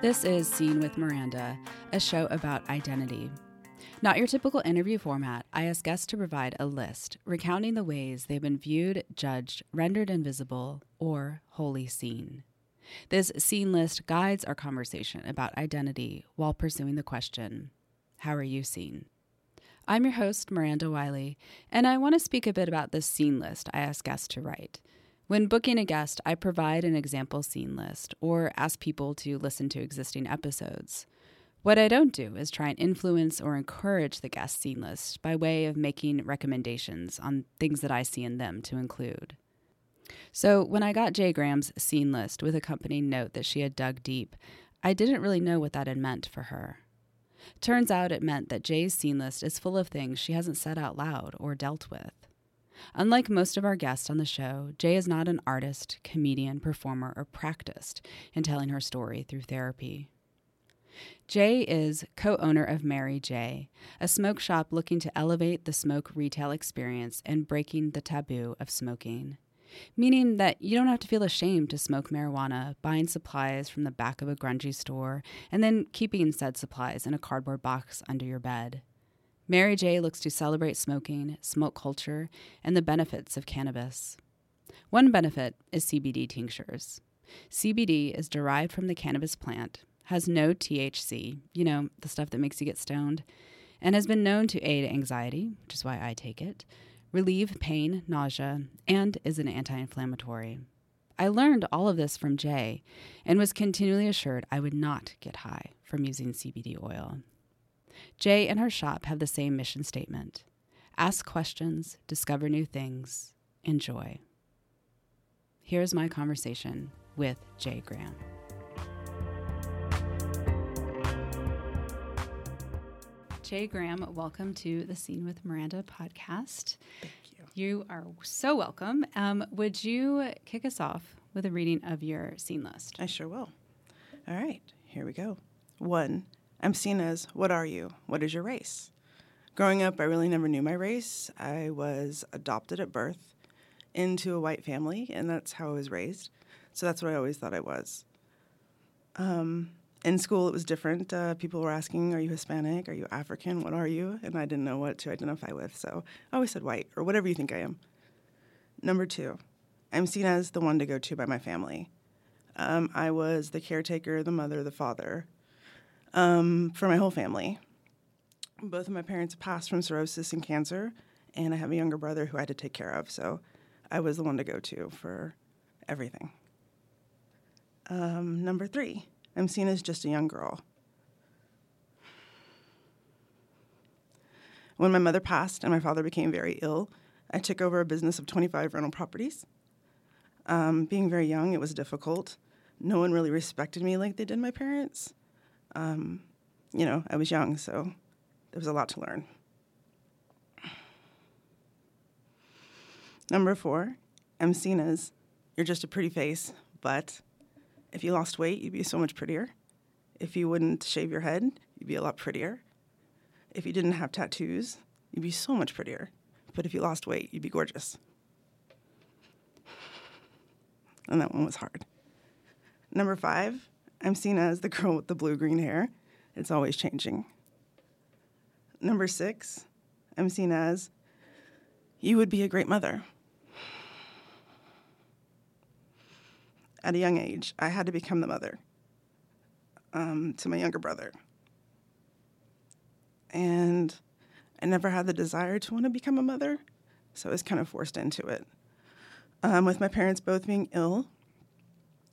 This is Seen with Miranda, a show about identity. Not your typical interview format, I ask guests to provide a list recounting the ways they've been viewed, judged, rendered invisible, or wholly seen. This scene list guides our conversation about identity while pursuing the question How are you seen? I'm your host, Miranda Wylie, and I want to speak a bit about this scene list I ask guests to write. When booking a guest, I provide an example scene list or ask people to listen to existing episodes. What I don't do is try and influence or encourage the guest scene list by way of making recommendations on things that I see in them to include. So, when I got Jae Graham's scene list with accompanying note that she had dug deep, I didn't really know what that had meant for her. Turns out it meant that Jae's scene list is full of things she hasn't said out loud or dealt with. Unlike most of our guests on the show, Jae is not an artist, comedian, performer, or practiced in telling her story through therapy. Jae is co owner of MaryJae, a smoke shop looking to elevate the smoke retail experience and breaking the taboo of smoking. Meaning that you don't have to feel ashamed to smoke marijuana, buying supplies from the back of a grungy store, and then keeping said supplies in a cardboard box under your bed. MaryJae looks to celebrate smoking, smoke culture, and the benefits of cannabis. One benefit is CBD tinctures. CBD is derived from the cannabis plant, has no THC, you know, the stuff that makes you get stoned, and has been known to aid anxiety, which is why I take it, relieve pain, nausea, and is an anti inflammatory. I learned all of this from Jae and was continually assured I would not get high from using CBD oil. Jae and her shop have the same mission statement ask questions, discover new things, enjoy. Here's my conversation with Jae Graham. Jae Graham, welcome to the Seen with Miranda podcast. Thank you. You are so welcome. Um, would you kick us off with a reading of your scene list? I sure will. All right, here we go. One, I'm seen as what are you? What is your race? Growing up, I really never knew my race. I was adopted at birth into a white family, and that's how I was raised. So that's what I always thought I was. Um, in school, it was different. Uh, people were asking, Are you Hispanic? Are you African? What are you? And I didn't know what to identify with. So I always said white or whatever you think I am. Number two, I'm seen as the one to go to by my family. Um, I was the caretaker, the mother, the father um, for my whole family. Both of my parents passed from cirrhosis and cancer, and I have a younger brother who I had to take care of. So I was the one to go to for everything. Um, number three, I'm seen as just a young girl. When my mother passed and my father became very ill, I took over a business of 25 rental properties. Um, being very young, it was difficult. No one really respected me like they did my parents um, you know, I was young, so there was a lot to learn. Number four, I'm you're just a pretty face, but if you lost weight, you'd be so much prettier. If you wouldn't shave your head, you'd be a lot prettier. If you didn't have tattoos, you'd be so much prettier. But if you lost weight, you'd be gorgeous. And that one was hard. Number five, I'm seen as the girl with the blue green hair. It's always changing. Number six, I'm seen as you would be a great mother. At a young age, I had to become the mother um, to my younger brother. And I never had the desire to want to become a mother, so I was kind of forced into it. Um, with my parents both being ill,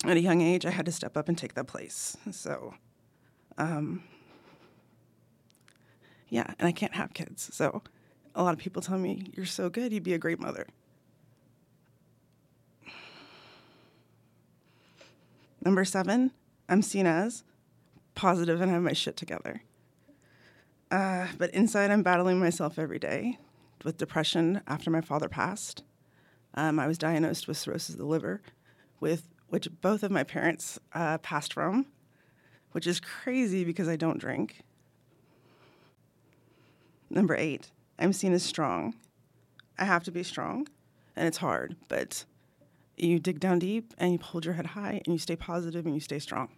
at a young age, I had to step up and take that place. So, um, yeah, and I can't have kids. So, a lot of people tell me, You're so good, you'd be a great mother. Number seven, I'm seen as positive and have my shit together. Uh, but inside, I'm battling myself every day with depression after my father passed. Um, I was diagnosed with cirrhosis of the liver, with which both of my parents uh, passed from, which is crazy because I don't drink. Number eight, I'm seen as strong. I have to be strong, and it's hard, but you dig down deep and you hold your head high and you stay positive and you stay strong.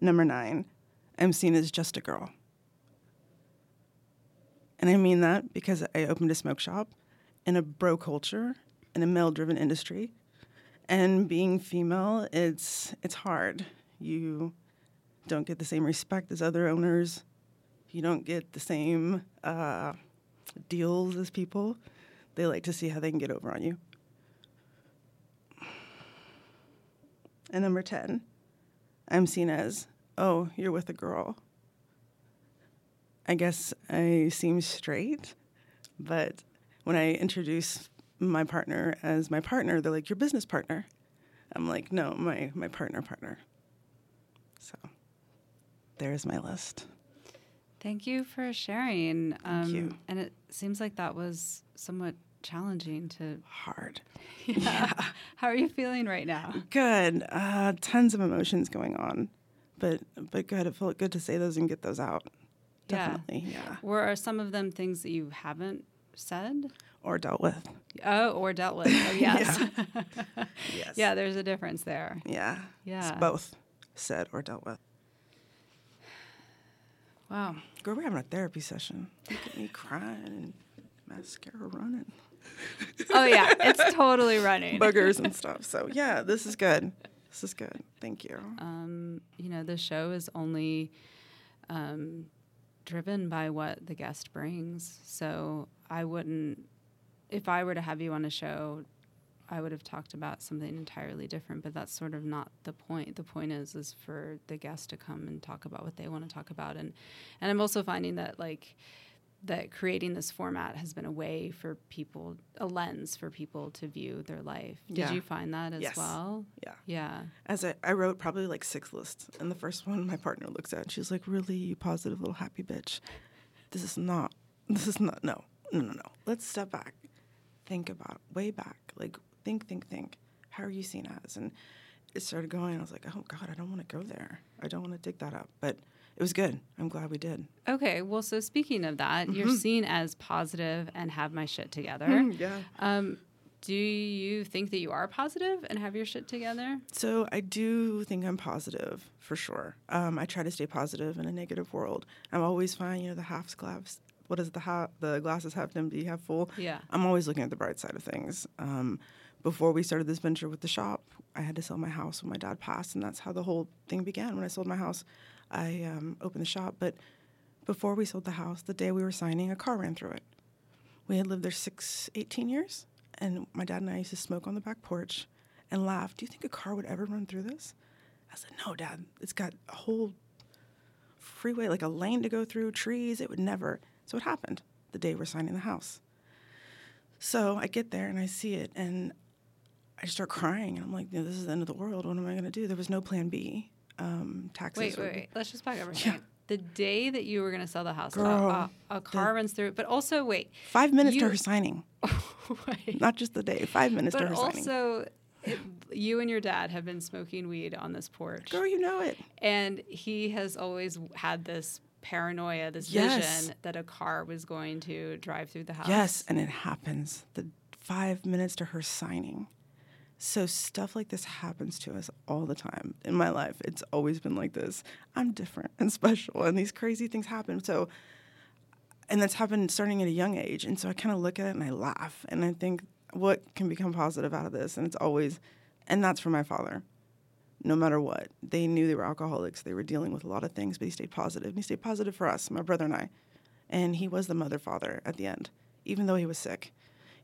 Number nine, I'm seen as just a girl. And I mean that because I opened a smoke shop in a bro culture, in a male driven industry. And being female, it's, it's hard. You don't get the same respect as other owners, you don't get the same uh, deals as people. They like to see how they can get over on you. And number 10, I'm seen as, oh, you're with a girl. I guess I seem straight, but when I introduce my partner as my partner, they're like, your business partner. I'm like, no, my, my partner partner. So there's my list. Thank you for sharing. Thank um, you. And it seems like that was somewhat challenging to. Hard. Yeah. How are you feeling right now? Good. Uh, tons of emotions going on, but but good. It felt good to say those and get those out. Yeah. Definitely, yeah. Were are some of them things that you haven't said? Or dealt with. Oh, or dealt with. Oh, yes. Yes. yeah, there's a difference there. Yeah. Yeah. It's both said or dealt with. Wow. Girl, we're having a therapy session. Look at me crying and mascara running, Oh yeah, it's totally running. Boogers and stuff. So yeah, this is good. This is good. Thank you. um, you know, the show is only um, driven by what the guest brings. So I wouldn't, if I were to have you on a show, I would have talked about something entirely different. But that's sort of not the point. The point is, is for the guest to come and talk about what they want to talk about. And and I'm also finding that like that creating this format has been a way for people, a lens for people to view their life. Did Yeah. you find that as Yes. well? Yeah. Yeah. As I, I wrote probably like six lists, and the first one my partner looks at, and she's like, "Really, you positive little happy bitch? This is not. This is not. No, no, no, no. Let's step back, think about way back. Like think, think, think. How are you seen as?" And it started going. I was like, "Oh God, I don't want to go there. I don't want to dig that up." But it was good. I'm glad we did. Okay, well, so speaking of that, Mm-hmm. you're seen as positive and have my shit together. Mm, yeah. Um, do you think that you are positive and have your shit together? So I do think I'm positive for sure. Um, I try to stay positive in a negative world. I'm always fine. You know, the half glass. What is the half? The glasses half empty, half full. Yeah. I'm always looking at the bright side of things. Um, before we started this venture with the shop, I had to sell my house when my dad passed, and that's how the whole thing began. When I sold my house, I um, opened the shop. But before we sold the house, the day we were signing, a car ran through it. We had lived there six, 18 years, and my dad and I used to smoke on the back porch and laugh. Do you think a car would ever run through this? I said, No, Dad. It's got a whole freeway, like a lane to go through, trees. It would never. So it happened the day we're signing the house. So I get there and I see it and I start crying and I'm like, this is the end of the world. What am I going to do? There was no plan B. Um, taxes. Wait, were- wait, wait. Let's just back up for a Yeah. second. The day that you were going to sell the house, a- Girl, a, a car runs through it, but also, wait. Five minutes You- to her signing, wait. not just the day. Five minutes to But her signing. also, it, you and your dad have been smoking weed on this porch. Girl, you know it. And he has always had this paranoia, this Yes. vision that a car was going to drive through the house. Yes, and it happens. The five minutes to her signing. So stuff like this happens to us all the time in my life. It's always been like this. I'm different and special, and these crazy things happen. So, and that's happened starting at a young age. And so I kind of look at it and I laugh, and I think, what can become positive out of this? And it's always, and that's for my father. No matter what, they knew they were alcoholics. They were dealing with a lot of things, but he stayed positive. And he stayed positive for us, my brother and I. And he was the mother father at the end, even though he was sick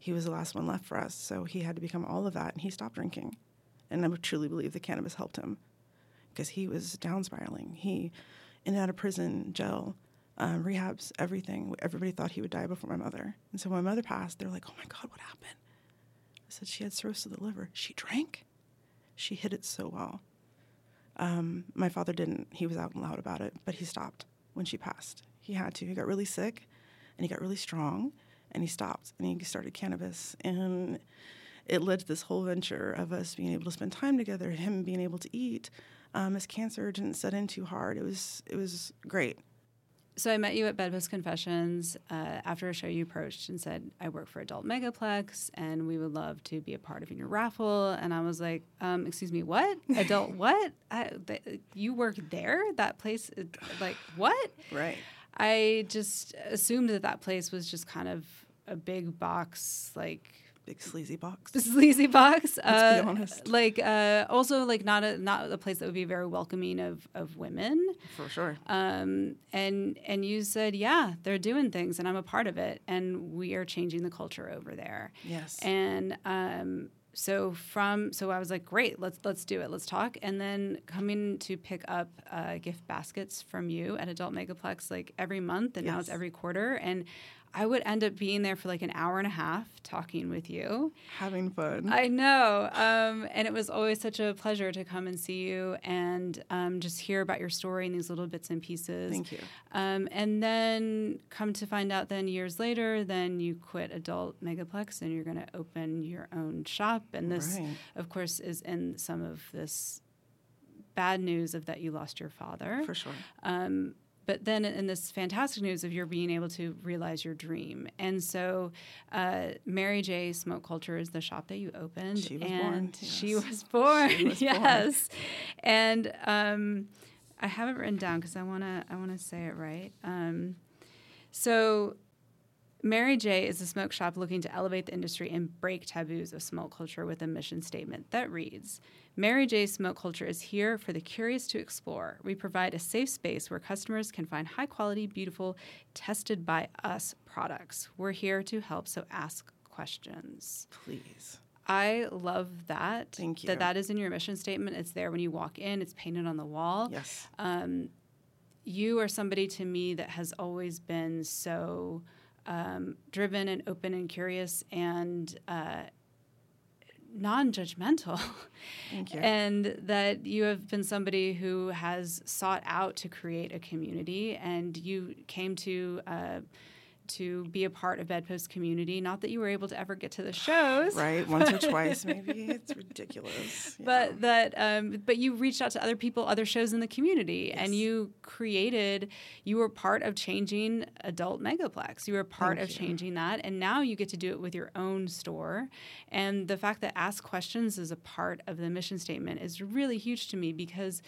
he was the last one left for us. So he had to become all of that, and he stopped drinking. And I truly believe the cannabis helped him because he was down spiraling. He, in and out of prison, jail, um, rehabs, everything. Everybody thought he would die before my mother. And so when my mother passed, they're like, oh my God, what happened? I said, she had cirrhosis of the liver. She drank. She hid it so well. Um, my father didn't. He was out and loud about it, but he stopped when she passed. He had to. He got really sick and he got really strong and he stopped and he started cannabis and it led to this whole venture of us being able to spend time together him being able to eat um, his cancer didn't set in too hard it was it was great so I met you at Bedpost Confessions uh, after a show. You approached and said, "I work for Adult Megaplex, and we would love to be a part of your raffle." And I was like, um, "Excuse me, what? Adult what? I, th- you work there? That place? Like what?" Right. I just assumed that that place was just kind of a big box, like Big sleazy box. sleazy box. Let's be uh, honest. Like uh, also like not a not a place that would be very welcoming of of women. For sure. Um, and and you said, yeah, they're doing things, and I'm a part of it, and we are changing the culture over there. Yes. And um, so from so I was like, great, let's let's do it, let's talk. And then coming to pick up uh, gift baskets from you at Adult Megaplex like every month, and now it's every quarter, and I would end up being there for like an hour and a half talking with you. Having fun. I know. Um, and it was always such a pleasure to come and see you and um, just hear about your story and these little bits and pieces. Thank you. Um, and then come to find out, then years later, then you quit Adult Megaplex and you're going to open your own shop. And this, Right. of course, is in some of this bad news of that you lost your father. For sure. Um, but then in this fantastic news of your being able to realize your dream. And so uh, MaryJae. Smoke Culture is the shop that you opened. She was and born, She yes. was born. She was born. yes. And um, I have it written down because I want to I wanna say it right. Um, so MaryJae is a smoke shop looking to elevate the industry and break taboos of smoke culture with a mission statement that reads MaryJae Smoke Culture is here for the curious to explore. We provide a safe space where customers can find high quality, beautiful, tested by us products. We're here to help, so ask questions. Please. I love that. Thank you. That that is in your mission statement. It's there when you walk in. It's painted on the wall Yes. um, you are somebody to me that has always been so um, driven and open and curious and uh, non-judgmental Thank you. and that you have been somebody who has sought out to create a community and you came to uh, to be a part of bedpost community not that you were able to ever get to the shows right. Once or twice, maybe. It's ridiculous. but that um, but you reached out to other people other shows in the community and you created you were part of changing adult megaplex you were part Thank of you. changing that and now you get to do it with your own store and the fact that ask questions is a part of the mission statement is really huge to me because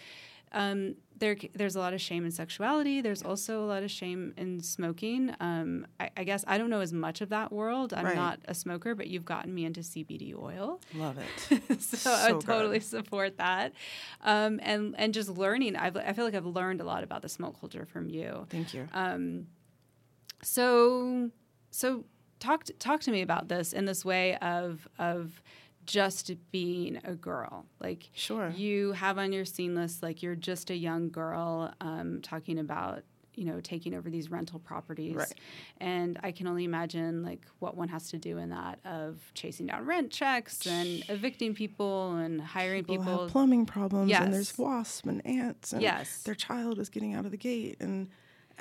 um, there, there's a lot of shame in sexuality. There's also a lot of shame in smoking. Um, I, I guess I don't know as much of that world. I'm Right. not a smoker, but you've gotten me into CBD oil love it. so, I So would totally support that. Um, and and just learning, I've, I feel like I've learned a lot about the smoke culture from you. Thank you. Um, so so talk to, talk to me about this in this way of of just being a girl. Like Sure. you have on your scene list like you're just a young girl um, talking about you know taking over these rental properties Right. and i can only imagine like what one has to do in that of chasing down rent checks and evicting people and hiring People people, have plumbing problems, and there's Yes. wasps and ants, and Yes. their child is getting out of the gate, and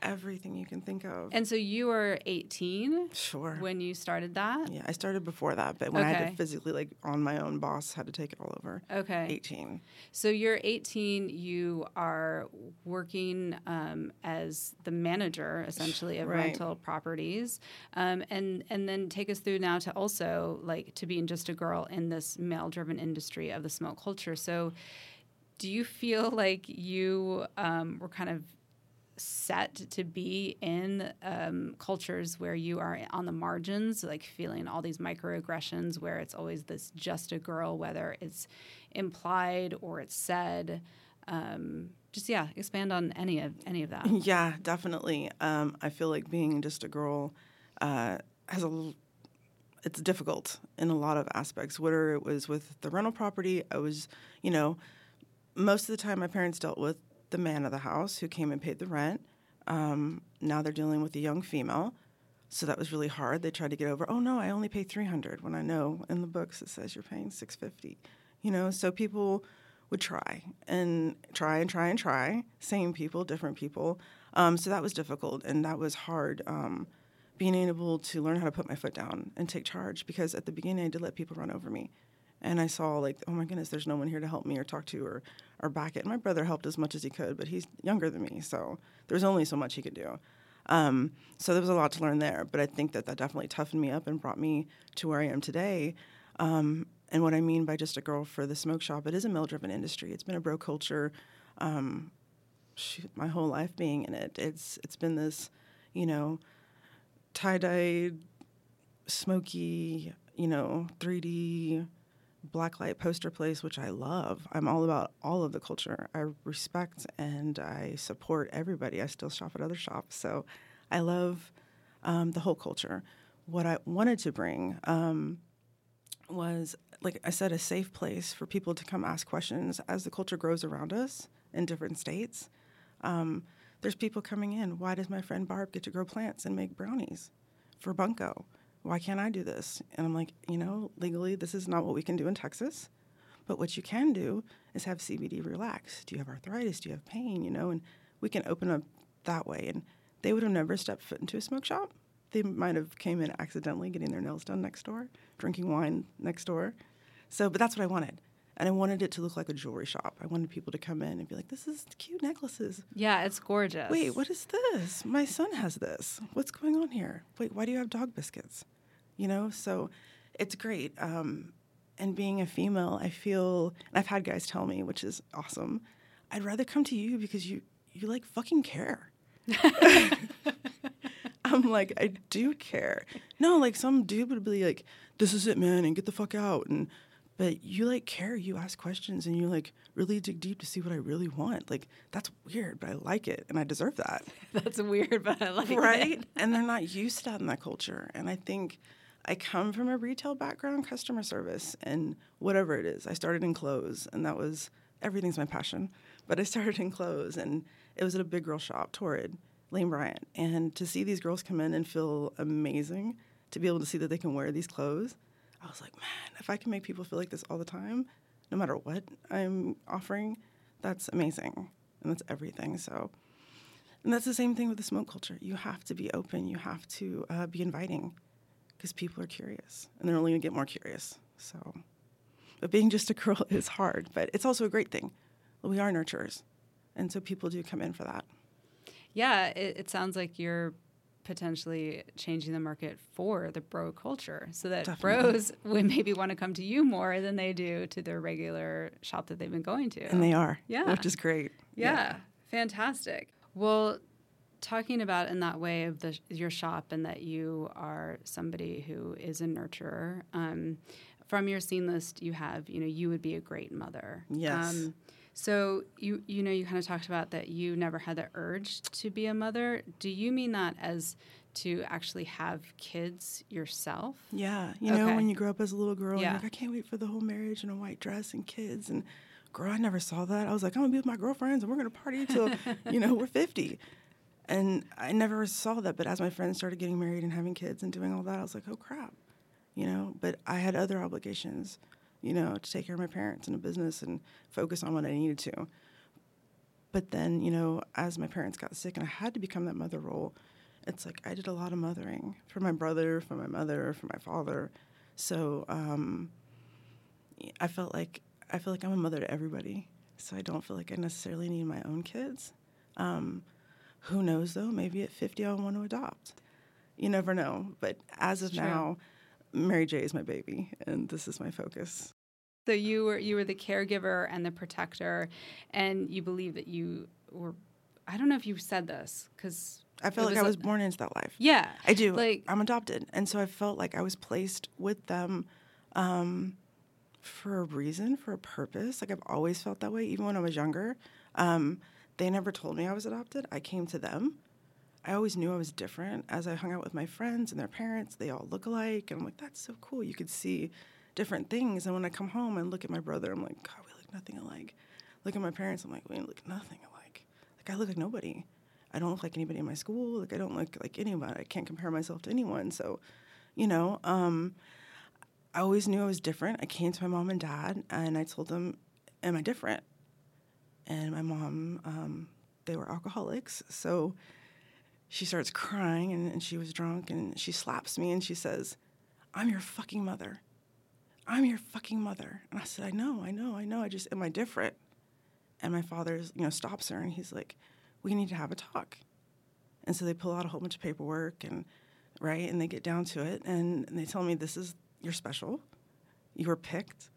everything you can think of. and so you were 18 sure. when you started that yeah, I started before that, but when I had to physically, like, on my own, boss had to take it all over. okay 18. So you're 18. You are working um, as the manager, essentially, of Right. rental properties, um, and and then take us through now to also like to being just a girl in this male-driven industry of the smoke culture. So, do you feel like you um, were kind of set to be in um, cultures where you are on the margins, like feeling all these microaggressions, where it's always this just a girl, whether it's implied or it's said. Um, just yeah, expand on any of any of that. Yeah, definitely. Um, I feel like being just a girl uh, has a. It's difficult in a lot of aspects. Whether it was with the rental property, I was, you know, most of the time my parents dealt with the man of the house who came and paid the rent. Um, now they're dealing with a young female, so that was really hard. They tried to get over. Oh no, I only pay three hundred when I know in the books it says you're paying six fifty. You know, so people would try and try and try and try. Same people, different people. Um, so that was difficult and that was hard. Um, being able to learn how to put my foot down and take charge because at the beginning I did let people run over me. And I saw like, oh my goodness, there's no one here to help me or talk to or or back it. And my brother helped as much as he could, but he's younger than me, so there's only so much he could do. Um, so there was a lot to learn there, but I think that that definitely toughened me up and brought me to where I am today. Um, and what I mean by just a girl for the smoke shop, it is a male-driven industry. It's been a bro culture, um, shoot, my whole life being in it. It's it's been this, you know, tie-dyed, smoky, you know, 3D blacklight poster place, which I love. I'm all about all of the culture. I respect and I support everybody. I still shop at other shops, so I love um, the whole culture. What I wanted to bring um, was, like I said, a safe place for people to come ask questions as the culture grows around us in different states. Um, there's people coming in. Why does my friend Barb get to grow plants and make brownies for Bunko? Why can't I do this? And I'm like, you know, legally, this is not what we can do in Texas. But what you can do is have CBD relax. Do you have arthritis? Do you have pain? You know, and we can open up that way. And they would have never stepped foot into a smoke shop. They might have came in accidentally getting their nails done next door, drinking wine next door. So, but that's what I wanted. And I wanted it to look like a jewelry shop. I wanted people to come in and be like, this is cute necklaces. Yeah, it's gorgeous. Wait, what is this? My son has this. What's going on here? Wait, why do you have dog biscuits? You know? So it's great. Um, and being a female, I feel, and I've had guys tell me, which is awesome, I'd rather come to you because you, you like fucking care. I'm like, I do care. No, like some dude would be like, this is it, man, and get the fuck out. And, but you like care, you ask questions, and you like really dig deep to see what I really want. Like, that's weird, but I like it, and I deserve that. That's weird, but I like right? it. Right? and they're not used to that in that culture. And I think, I come from a retail background, customer service, and whatever it is. I started in clothes, and that was everything's my passion. But I started in clothes, and it was at a big girl shop, Torrid, Lane Bryant. And to see these girls come in and feel amazing, to be able to see that they can wear these clothes, I was like, man, if I can make people feel like this all the time, no matter what I'm offering, that's amazing. And that's everything. So, and that's the same thing with the smoke culture. You have to be open, you have to uh, be inviting because people are curious and they're only going to get more curious. So, but being just a girl is hard, but it's also a great thing. We are nurturers, and so people do come in for that. Yeah, it, it sounds like you're potentially changing the market for the bro culture so that Definitely. bros would maybe want to come to you more than they do to their regular shop that they've been going to. And they are. Yeah. Which is great. Yeah. yeah. Fantastic. Well, talking about in that way of the, your shop and that you are somebody who is a nurturer. Um, from your scene list, you have you know you would be a great mother. Yes. Um, so you you know you kind of talked about that you never had the urge to be a mother. Do you mean that as to actually have kids yourself? Yeah, you know when you grow up as a little girl, yeah. like I can't wait for the whole marriage and a white dress and kids and girl, I never saw that. I was like, I'm gonna be with my girlfriends and we're gonna party until you know we're 50. And I never saw that, but as my friends started getting married and having kids and doing all that, I was like, oh crap, you know. But I had other obligations, you know, to take care of my parents and a business and focus on what I needed to. But then, you know, as my parents got sick and I had to become that mother role, it's like I did a lot of mothering for my brother, for my mother, for my father. So um, I felt like I feel like I'm a mother to everybody. So I don't feel like I necessarily need my own kids. Um, who knows though? Maybe at 50 I'll want to adopt. You never know. But as of now, MaryJae is my baby, and this is my focus. So you were you were the caregiver and the protector, and you believe that you were. I don't know if you said this because I felt like I was a, born into that life. Yeah, I do. Like I'm adopted, and so I felt like I was placed with them um, for a reason, for a purpose. Like I've always felt that way, even when I was younger. Um, they never told me I was adopted. I came to them. I always knew I was different. As I hung out with my friends and their parents, they all look alike. And I'm like, that's so cool. You could see different things. And when I come home and look at my brother, I'm like, God, we look nothing alike. Look at my parents, I'm like, we look nothing alike. Like, I look like nobody. I don't look like anybody in my school. Like, I don't look like anybody. I can't compare myself to anyone. So, you know, um, I always knew I was different. I came to my mom and dad and I told them, Am I different? And my mom, um, they were alcoholics. So she starts crying, and, and, she was drunk, and she slaps me, and she says, I'm your fucking mother. I'm your fucking mother. And I said, I know, I know, I know. I just, am I different? And my father, you know, stops her, and he's like, we need to have a talk. And so they pull out a whole bunch of paperwork and right, and they get down to it, and, and they tell me this is you're special, you were picked.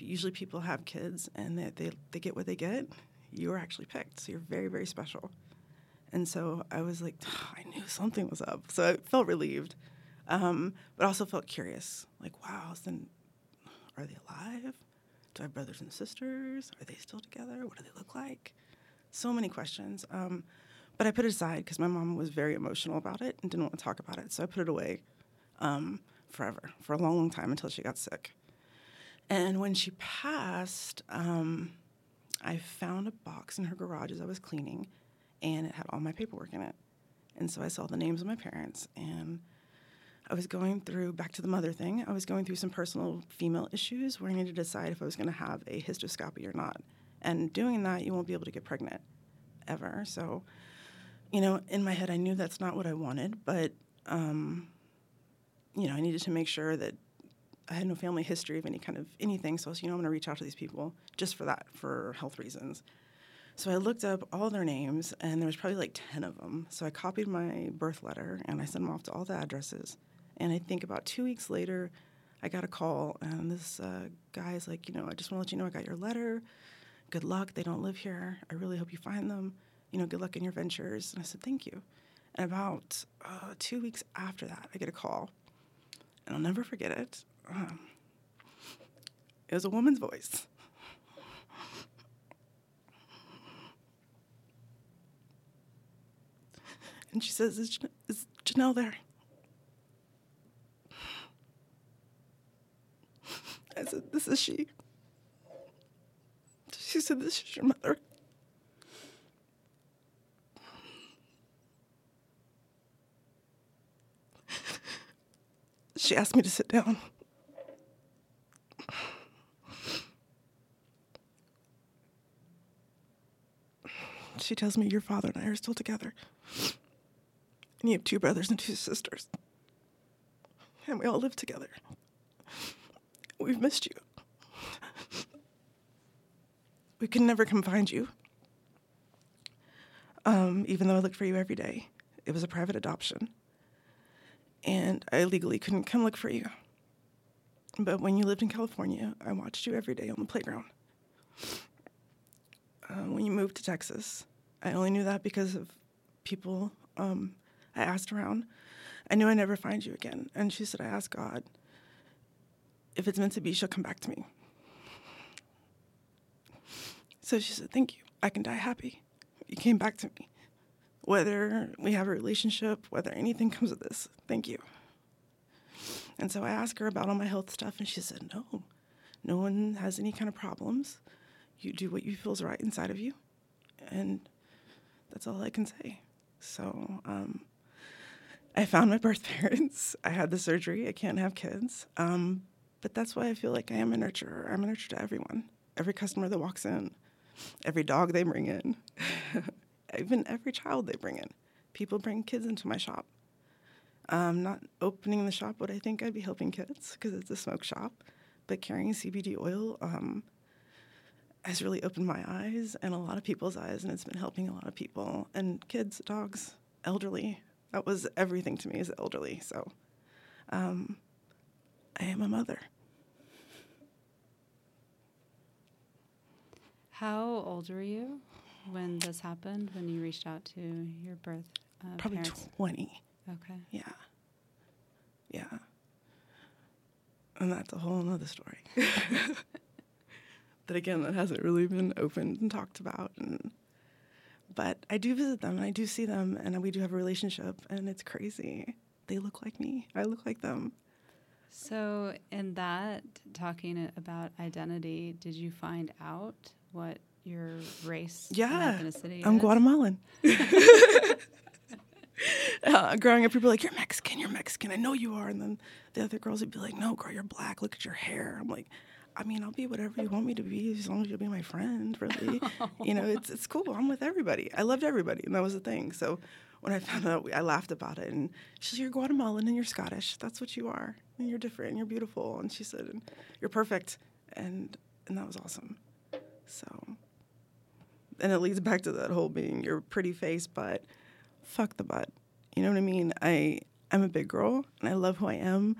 Usually people have kids and they, they, they get what they get. You were actually picked, so you're very very special. And so I was like, I knew something was up. So I felt relieved, um, but also felt curious. Like, wow, then are they alive? Do I have brothers and sisters? Are they still together? What do they look like? So many questions. Um, but I put it aside because my mom was very emotional about it and didn't want to talk about it. So I put it away um, forever, for a long, long time until she got sick. And when she passed, um, I found a box in her garage as I was cleaning, and it had all my paperwork in it. And so I saw the names of my parents, and I was going through, back to the mother thing, I was going through some personal female issues where I needed to decide if I was going to have a hysteroscopy or not. And doing that, you won't be able to get pregnant ever. So, you know, in my head, I knew that's not what I wanted, but, um, you know, I needed to make sure that I had no family history of any kind of anything. So I was, you know, I'm going to reach out to these people just for that, for health reasons. So I looked up all their names, and there was probably like 10 of them. So I copied my birth letter and I sent them off to all the addresses. And I think about two weeks later, I got a call, and this uh, guy's like, you know, I just want to let you know I got your letter. Good luck. They don't live here. I really hope you find them. You know, good luck in your ventures. And I said, thank you. And about uh, two weeks after that, I get a call, and I'll never forget it. It was a woman's voice. And she says, Is, Jan- is Janelle there? I said, This is she. She said, This is your mother. She asked me to sit down. She tells me your father and I are still together. And you have two brothers and two sisters. And we all live together. We've missed you. We could never come find you. Um, even though I looked for you every day, it was a private adoption. And I legally couldn't come look for you. But when you lived in California, I watched you every day on the playground. Uh, when you moved to Texas, I only knew that because of people um, I asked around. I knew I'd never find you again. And she said, I asked God, if it's meant to be, she'll come back to me. So she said, Thank you. I can die happy. You came back to me. Whether we have a relationship, whether anything comes of this, thank you. And so I asked her about all my health stuff, and she said, No, no one has any kind of problems. You do what you feel is right inside of you. And that's all I can say. So um, I found my birth parents. I had the surgery. I can't have kids. Um, but that's why I feel like I am a nurturer. I'm a nurturer to everyone, every customer that walks in, every dog they bring in, even every child they bring in. People bring kids into my shop. Um, not opening the shop would I think I'd be helping kids because it's a smoke shop, but carrying CBD oil um, has really opened my eyes and a lot of people's eyes, and it's been helping a lot of people and kids, dogs, elderly. That was everything to me as elderly. So um, I am a mother. How old were you when this happened? When you reached out to your birth uh, Probably parents? 20. Okay. Yeah. Yeah. And that's a whole nother story. that again, that hasn't really been opened and talked about. And but I do visit them and I do see them and we do have a relationship and it's crazy. They look like me. I look like them. So, in that, talking about identity, did you find out what your race Yeah. ethnicity I'm is? Guatemalan. uh, growing up, people were like, "You're Mexican. You're Mexican. I know you are." And then the other girls would be like, "No, girl, you're black. Look at your hair." I'm like, "I mean, I'll be whatever you want me to be, as long as you'll be my friend. Really, you know, it's it's cool. I'm with everybody. I loved everybody, and that was the thing. So when I found out, I laughed about it, and she said, "You're Guatemalan and you're Scottish. That's what you are. And you're different. and You're beautiful." And she said, and "You're perfect," and and that was awesome. So and it leads back to that whole being your pretty face, but fuck the butt. You know what I mean? I I'm a big girl and I love who I am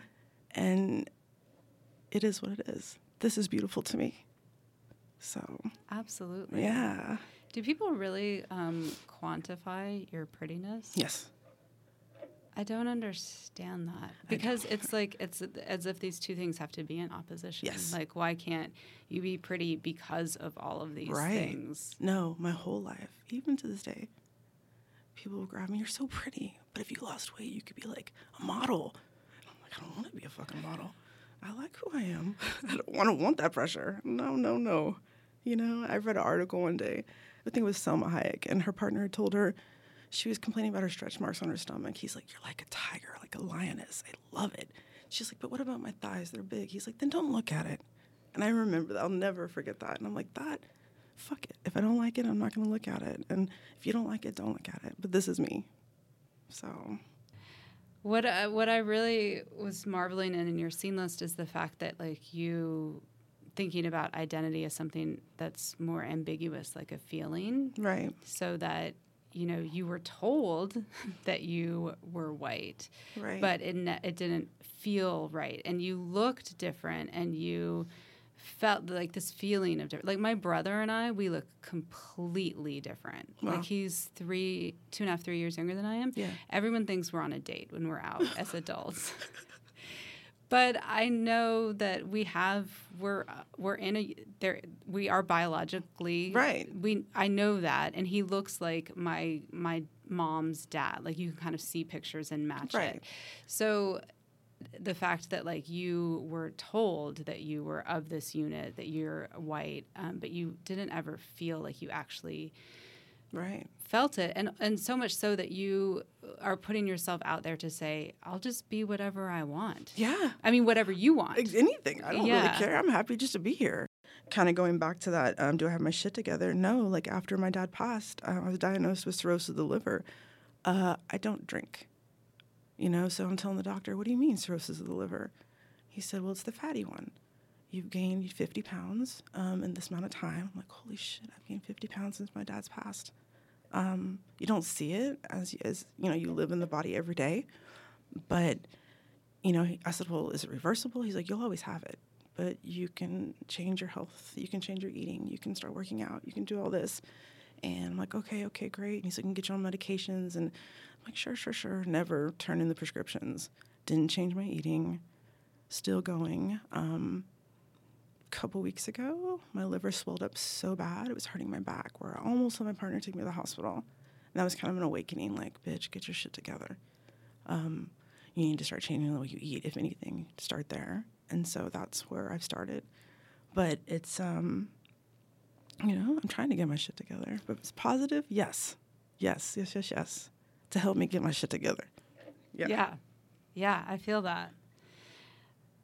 and it is what it is. This is beautiful to me. So, Absolutely. yeah. Do people really um, quantify your prettiness? Yes. I don't understand that because it's like it's as if these two things have to be in opposition. Yes. Like, why can't you be pretty because of all of these Right. things? No, my whole life, even to this day, people will grab me. You're so pretty, but if you lost weight, you could be like a model. And I'm like, I don't want to be a fucking model. I like who I am. I don't want to want that pressure. No, no, no. You know, I read an article one day. I think it was Salma Hayek, and her partner had told her she was complaining about her stretch marks on her stomach. He's like, "You're like a tiger, like a lioness. I love it." She's like, "But what about my thighs? They're big." He's like, "Then don't look at it." And I remember that. I'll never forget that. And I'm like, that fuck it. If I don't like it, I'm not going to look at it. And if you don't like it, don't look at it. But this is me. So, What I, what I really was marveling in in your scene list is the fact that like you thinking about identity as something that's more ambiguous, like a feeling, right. so that you know you were told that you were white, Right. but it ne- it didn't feel right, and you looked different, and you felt like this feeling of different. Like my brother and I, we look completely different. Wow. Like he's three, two and a half, three years younger than I am. Yeah. Everyone thinks we're on a date when we're out as adults. But I know that we have we're uh, we're in a there we are biologically Right. We I know that, and he looks like my my mom's dad. Like you can kind of see pictures and match Right. it. So the fact that like you were told that you were of this unit, that you're white, um, but you didn't ever feel like you actually Right. felt it and and so much so that you are putting yourself out there to say i'll just be whatever i want Yeah. i mean whatever you want Anything. I don't Yeah. really care. I'm happy just to be here. Kind of going back to that, um, do I have my shit together? No. Like after my dad passed, uh, I was diagnosed with cirrhosis of the liver. Uh, I don't drink. You know, so I'm telling the doctor, what do you mean cirrhosis of the liver? He said, well, it's the fatty one. You've gained 50 pounds um, in this amount of time. I'm like, holy shit, I've gained 50 pounds since my dad's passed. Um, you don't see it as, as, you know, you live in the body every day. But you know, I said, well, is it reversible? He's like, you'll always have it, but you can change your health. You can change your eating. You can start working out. You can do all this. And I'm like, okay, okay, great. And he's like, I can get you on medications. And I'm like, sure, sure, sure. Never turn in the prescriptions. Didn't change my eating. Still going. Um, couple weeks ago, my liver swelled up so bad it was hurting my back. Where I almost let my partner take me to the hospital. And that was kind of an awakening. Like, bitch, get your shit together. Um, you need to start changing the way you eat, if anything. Start there. And so that's where I've started. But it's, um, you know, I'm trying to get my shit together. But it's positive, yes, yes, yes, yes, yes, to help me get my shit together. yeah yeah, i feel that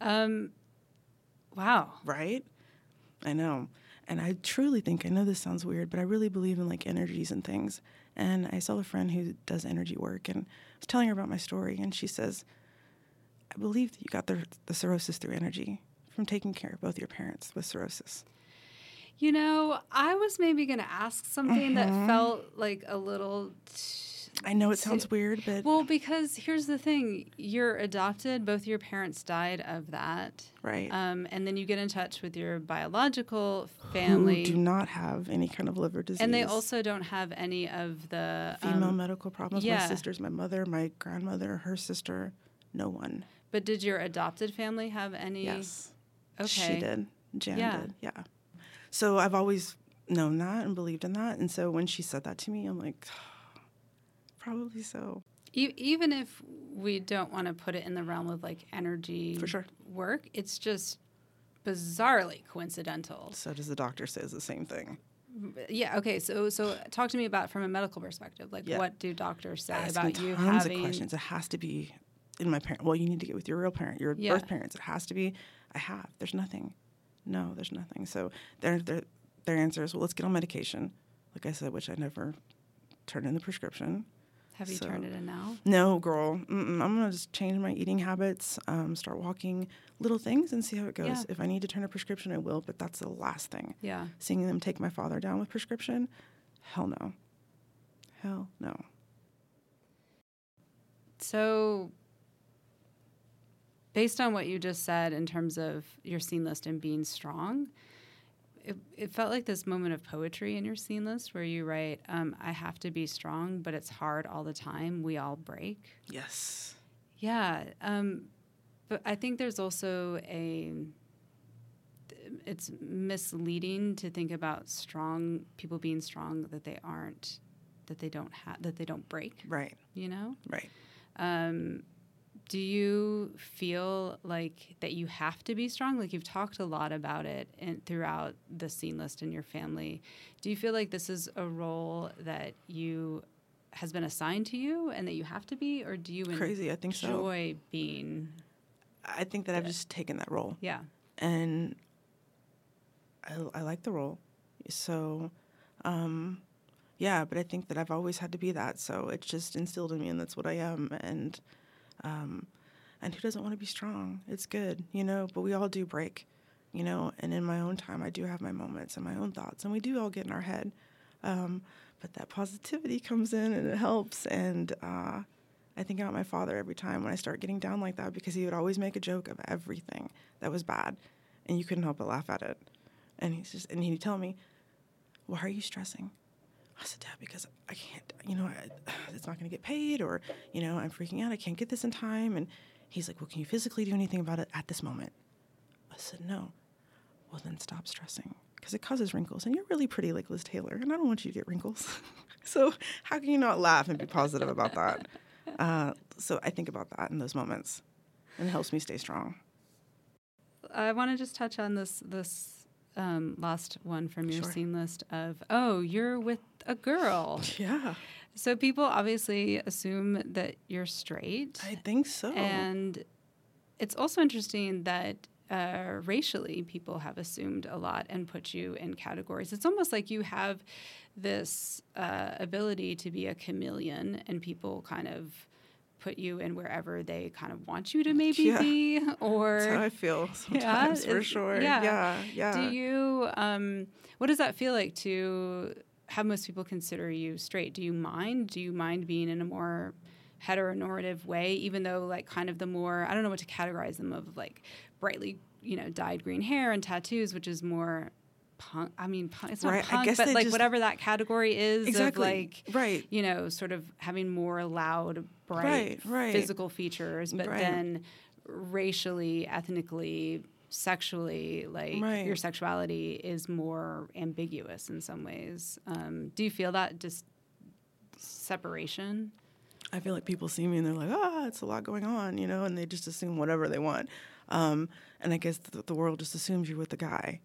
um wow right? I know. And I truly think, I know this sounds weird, but I really believe in like energies and things. And I saw a friend who does energy work and I was telling her about my story. And she says, I believe that you got the, the cirrhosis through energy from taking care of both your parents with cirrhosis. You know i was maybe going to ask something that Mhm. felt like a little t- I know it sounds weird, but well because here's the thing you're adopted both your parents died of that right. um, and then you get in touch with your biological Who family do not have any kind of liver disease. and they also don't have any of the female um, medical problems. yeah. My sisters, my mother, my grandmother, her sister, no one. But did your adopted family have any? Yes. Okay. She did. Jan Yeah. did. Yeah. So I've always known that and believed in that. And so when she said that to me, I'm like, probably so. E- even if we don't want to put it in the realm of like energy For sure. work, it's just bizarrely coincidental. So does the doctor says the same thing. Yeah. Okay. So so talk to me about from a medical perspective. Like, Yeah. what do doctors say Ask about you tons having? of questions. It has to be in my parent. Well, you need to get with your real parent, your Yeah. birth parents. It has to be. I have. There's nothing. No, there's nothing. So their their their answer is, well, let's get on medication. Like I said, which I never turned in the prescription. Have you So- turned it in now? No, girl. Mm-mm. I'm gonna just change my eating habits, um, start walking, little things, and see how it goes. Yeah. If I need to turn a prescription, I will. But that's the last thing. Yeah. Seeing them take my father down with prescription, hell no. Hell no. So, based on what you just said in terms of your scene list and being strong, it, it felt like this moment of poetry in your scene list where you write, um, I have to be strong, but it's hard all the time. We all break. Yes. Yeah. Um, but I think there's also a, it's misleading to think about strong people being strong that they aren't, that they don't have, that they don't break, Right. you know? Right. Um, do you feel like that you have to be strong? Like you've talked a lot about it and throughout the seen list in your family. Do you feel like this is a role that you has been assigned to you and that you have to be, or do you Crazy. I think so. enjoy being? I think that I've just taken that role. Yeah, and I, I like the role. So, um, yeah, but I think that I've always had to be that. So it's just instilled in me, and that's what I am. And um, and who doesn't want to be strong? It's good, you know. But we all do break, you know. And in my own time, I do have my moments and my own thoughts, and we do all get in our head. Um, but that positivity comes in, and it helps. And uh, I think about my father every time when I start getting down like that because he would always make a joke of everything that was bad, and you couldn't help but laugh at it. And he's just, and he'd tell me, "Why are you stressing?" I said, "Dad, because I can't. You know, I, it's not going to get paid, or you know, I'm freaking out. I can't get this in time." And he's like, "Well, can you physically do anything about it at this moment?" I said, "No." Well, then stop stressing because it causes wrinkles, and you're really pretty like Liz Taylor, and I don't want you to get wrinkles. so how can you not laugh and be positive about that? Uh, so I think about that in those moments, and it helps me stay strong. I want to just touch on this this um, last one from your Sure. seen list of oh you're with a girl. Yeah, So people obviously assume that you're straight. I think so. And it's also interesting that uh, racially, people have assumed a lot and put you in categories. It's almost like you have this uh, ability to be a chameleon, and people kind of put you in wherever they kind of want you to maybe Yeah. be, or That's how I feel sometimes, for sure. yeah. Yeah, yeah. do you? Um, what does that feel like to have most people consider you straight? Do you mind? Do you mind being in a more heteronormative way, even though like kind of the more I don't know what to categorize them of like brightly you know dyed green hair and tattoos, which is more punk. I mean, punk, it's not Right, punk, but like just- whatever that category is exactly of like right. you know, sort of having more loud, bright Right, right. physical features, but Right. then racially, ethnically, sexually, like your sexuality is more ambiguous in some ways. Um, do you feel that just separation? I feel like people see me and they're like, ah, it's a lot going on, you know, and they just assume whatever they want. Um, and I guess the, the world just assumes you're with the guy.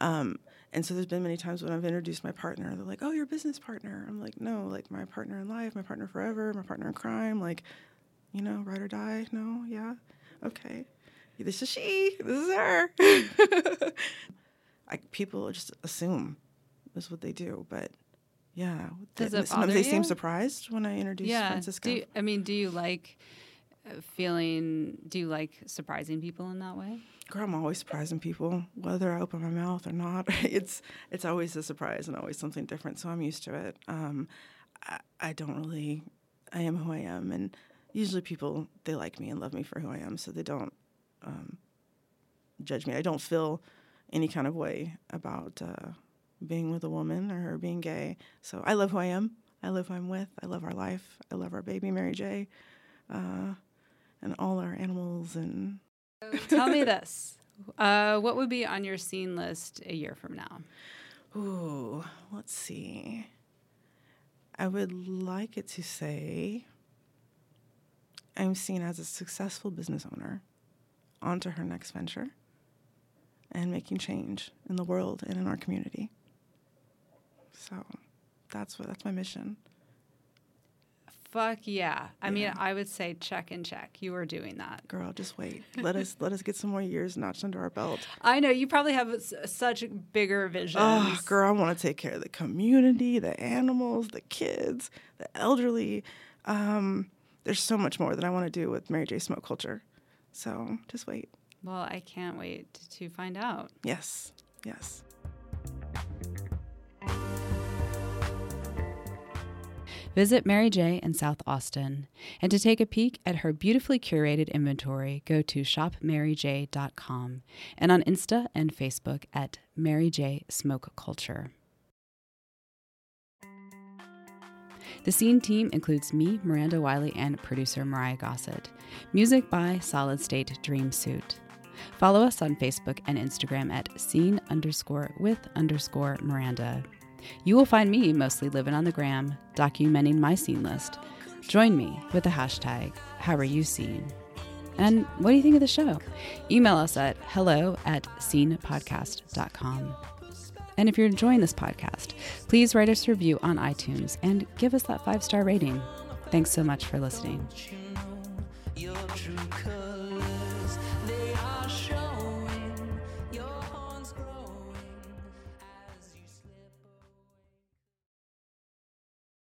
Um, and so there's been many times when I've introduced my partner, they're like, oh, your business partner. I'm like, no, like my partner in life, my partner forever, my partner in crime, like, you know, ride or die. No, yeah, okay. This is she, this is her. I, people just assume that's what they do, but yeah. Does they- sometimes they seem surprised when I introduce Francisco. Do you, I mean, do you like uh, feeling? Do you like surprising people in that way? Girl, I'm always surprising people, whether I open my mouth or not. It's it's always a surprise and always something different. So I'm used to it. Um, I, I don't really. I am who I am, and usually people they like me and love me for who I am, so they don't um, judge me. I don't feel any kind of way about uh, being with a woman or being gay. So I love who I am. I love who I'm with. I love our life. I love our baby MaryJae. Uh, and all our animals and Tell me this. Uh, what would be on your seen list a year from now? Ooh, let's see. I would like it to say I'm seen as a successful business owner onto her next venture and making change in the world and in our community. So that's what that's my mission. Fuck yeah. I mean, I would say check and check. You are doing that. Girl, just wait. let us let us get some more years notched under our belt. I know you probably have s- such bigger visions. Oh, girl, I want to take care of the community, the animals, the kids, the elderly. Um, there's so much more that I want to do with MaryJae. Smoke Culture. So just wait. Well, I can't wait to find out. Yes, yes. Visit MaryJae in South Austin. And to take a peek at her beautifully curated inventory, go to shopmaryjae.com and on Insta and Facebook at MaryJae Smoke Culture. The Seen team includes me, Miranda Wylie, and producer Myrriah Gossett. Music by Solid State Dream Suit. Follow us on Facebook and Instagram at seen underscore with underscore Miranda. You will find me mostly living on the gram, documenting my seen list. Join me with the hashtag How Are You Seen? And what do you think of the show? Email us at hello at seenpodcast.com. And if you're enjoying this podcast, please write us a review on iTunes and give us that five star rating. Thanks so much for listening.